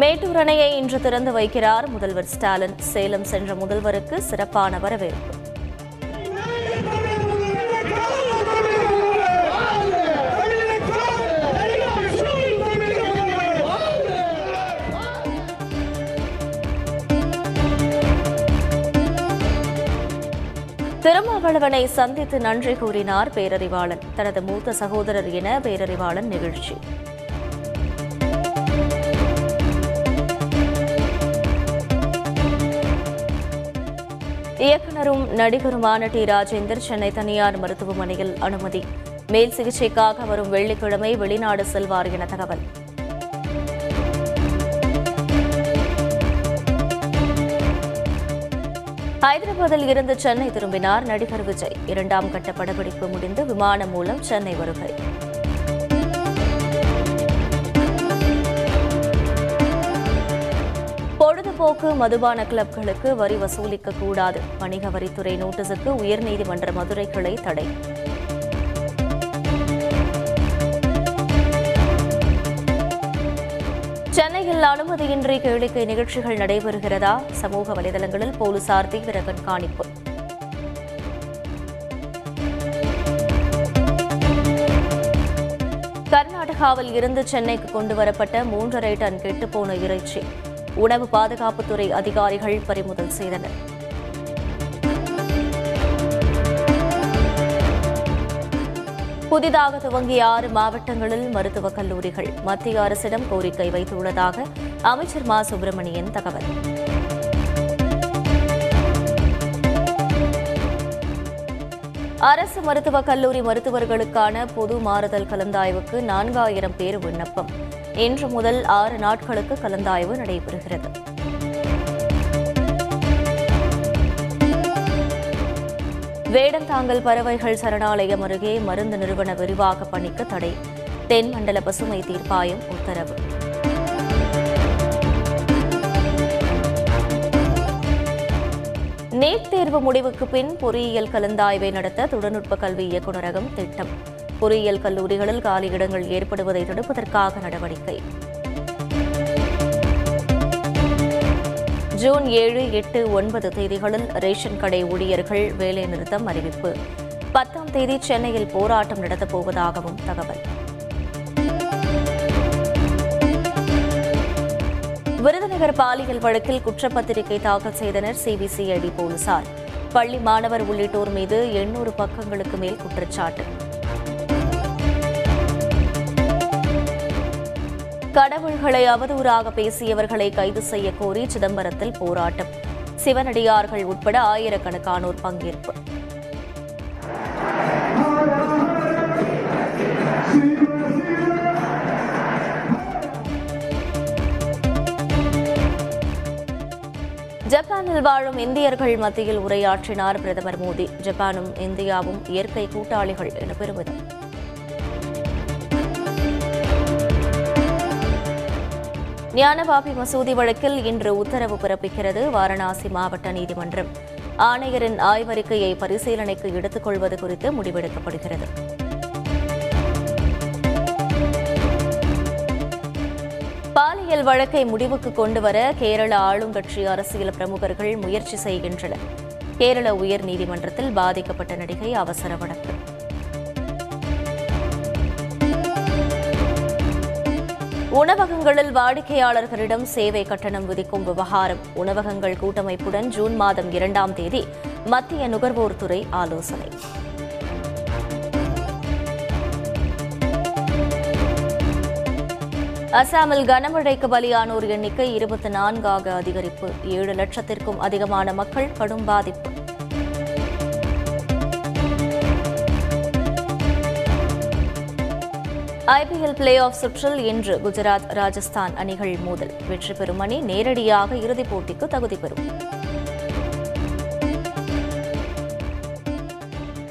மேட்டூர் அணையை இன்று திறந்து வைக்கிறார் முதல்வர் ஸ்டாலின். சேலம் சென்ற முதல்வருக்கு சிறப்பான வரவேற்பு. திருமாவளவனை சந்தித்து நன்றி கூறினார் பேரறிவாளன். தனது மூத்த சகோதரர் என பேரறிவாளன் நிகழ்ச்சி. இயக்குனரும் நடிகருமான டி. ராஜேந்தர் சென்னை தனியார் மருத்துவமனையில் அனுமதி. மேல் சிகிச்சைக்காக வரும் வெள்ளிக்கிழமை வெளிநாடு செல்வார் என தகவல். ஹைதராபாத்தில் இருந்து சென்னை திரும்பினார் நடிகர் விஜய். இரண்டாம் கட்ட படப்பிடிப்பு முடிந்து விமானம் மூலம் சென்னை வருகை. பொழுதுபோக்கு மதுபான கிளப்களுக்கு வரி வசூலிக்க கூடாது. வணிக வரித்துறை நோட்டீஸுக்கு உயர்நீதிமன்ற மதுரை கிளை தடை. சென்னையில் அனுமதியின்றி கேளிக்கை நிகழ்ச்சிகள் நடைபெறுகிறதா? சமூக வலைதளங்களில் போலீசார் தீவிர கண்காணிப்பு. கர்நாடகாவில் இருந்து சென்னைக்கு கொண்டு வரப்பட்ட மூன்றரை டன் கெட்டுப்போன இறைச்சி. உணவு பாதுகாப்புத்துறை அதிகாரிகள் பறிமுதல் செய்தனர். புதிதாக துவங்கிய ஆறு மாவட்டங்களில் மருத்துவக் கல்லூரிகள் மத்திய அரசிடம் கோரிக்கை வைத்துள்ளதாக அமைச்சர் மா சுப்பிரமணியன் தகவல். அரசு மருத்துவக் கல்லூரி மருத்துவர்களுக்கான பொது மாறுதல் கலந்தாய்வுக்கு நான்காயிரம் பேர் விண்ணப்பம். இன்று முதல் ஆறு நாட்களுக்கு கலந்தாய்வு நடைபெறுகிறது. வேடந்தாங்கல் பறவைகள் சரணாலயம் அருகே மருந்து நிறுவன விரிவாக பணிக்கு தடை. தென்மண்டல பசுமை தீர்ப்பாயம் உத்தரவு. நீட் தேர்வு முடிவுக்கு பின் பொறியியல் கலந்தாய்வை நடத்த தொழில்நுட்ப கல்வி இயக்குநரகம் திட்டம். பொறியியல் கல்லூரிகளில் காலி இடங்கள் ஏற்படுவதை தடுப்பதற்காக நடவடிக்கை. ஜூன் ஏழு எட்டு ஒன்பது தேதிகளில் ரேஷன் கடை ஊழியர்கள் வேலைநிறுத்தம் அறிவிப்பு. பத்தாம் தேதி சென்னையில் போராட்டம் நடத்தப் போவதாகவும் தகவல். விருதுநகர் பாலியல் வழக்கில் குற்றப்பத்திரிகை தாக்கல் செய்தனர் சிபிசிஐடி போலீசார். பள்ளி மாணவர் உள்ளிட்டோர் மீது எண்ணூறு பக்கங்களுக்கு மேல் குற்றச்சாட்டு. கடவுள்களை அவதூறாக பேசியவர்களை கைது செய்ய கோரி சிதம்பரத்தில் போராட்டம். சிவனடியார்கள் உட்பட ஆயிரக்கணக்கானோர் பங்கேற்பு. ஜப்பானில் வாழும் இந்தியர்கள் மத்தியில் உரையாற்றினார் பிரதமர் மோடி. ஜப்பானும் இந்தியாவும் இயற்கை கூட்டாளிகள் என பெருமிதம். ஞானபாபி மசூதி வழக்கில் இன்று உத்தரவு பிறப்பிக்கிறது வாரணாசி மாவட்ட நீதிமன்றம். ஆணையரின் ஆய்வறிக்கையை பரிசீலனைக்கு எடுத்துக்கொள்வது குறித்து முடிவெடுக்கப்படுகிறது. பாலியல் வழக்கை முடிவுக்கு கொண்டுவர கேரள ஆளுங்கட்சி அரசியல் பிரமுகர்கள் முயற்சி செய்கின்றனர். கேரள உயர் நீதிமன்றத்தில் பாதிக்கப்பட்ட நடிகை அவசர வழக்கு. உணவகங்களில் வாடிக்கையாளர்களிடம் சேவை கட்டணம் விதிக்கும் விவகாரம். உணவகங்கள் கூட்டமைப்புடன் ஜூன் மாதம் இரண்டாம் தேதி மத்திய நுகர்வோர் துறை ஆலோசனை. அசாமில் கனமழைக்கு பலியானோர் எண்ணிக்கை இருபத்தி நான்காக அதிகரிப்பு. ஏழு லட்சத்திற்கும் அதிகமான மக்கள் கடும் பாதிப்பு. ஐபிஎல் பிளே ஆஃப் சுற்றில் இன்று குஜராத் ராஜஸ்தான் அணிகள் மோதல். வெற்றி பெறும் அணி நேரடியாக இறுதிப் போட்டிக்கு தகுதி பெறும்.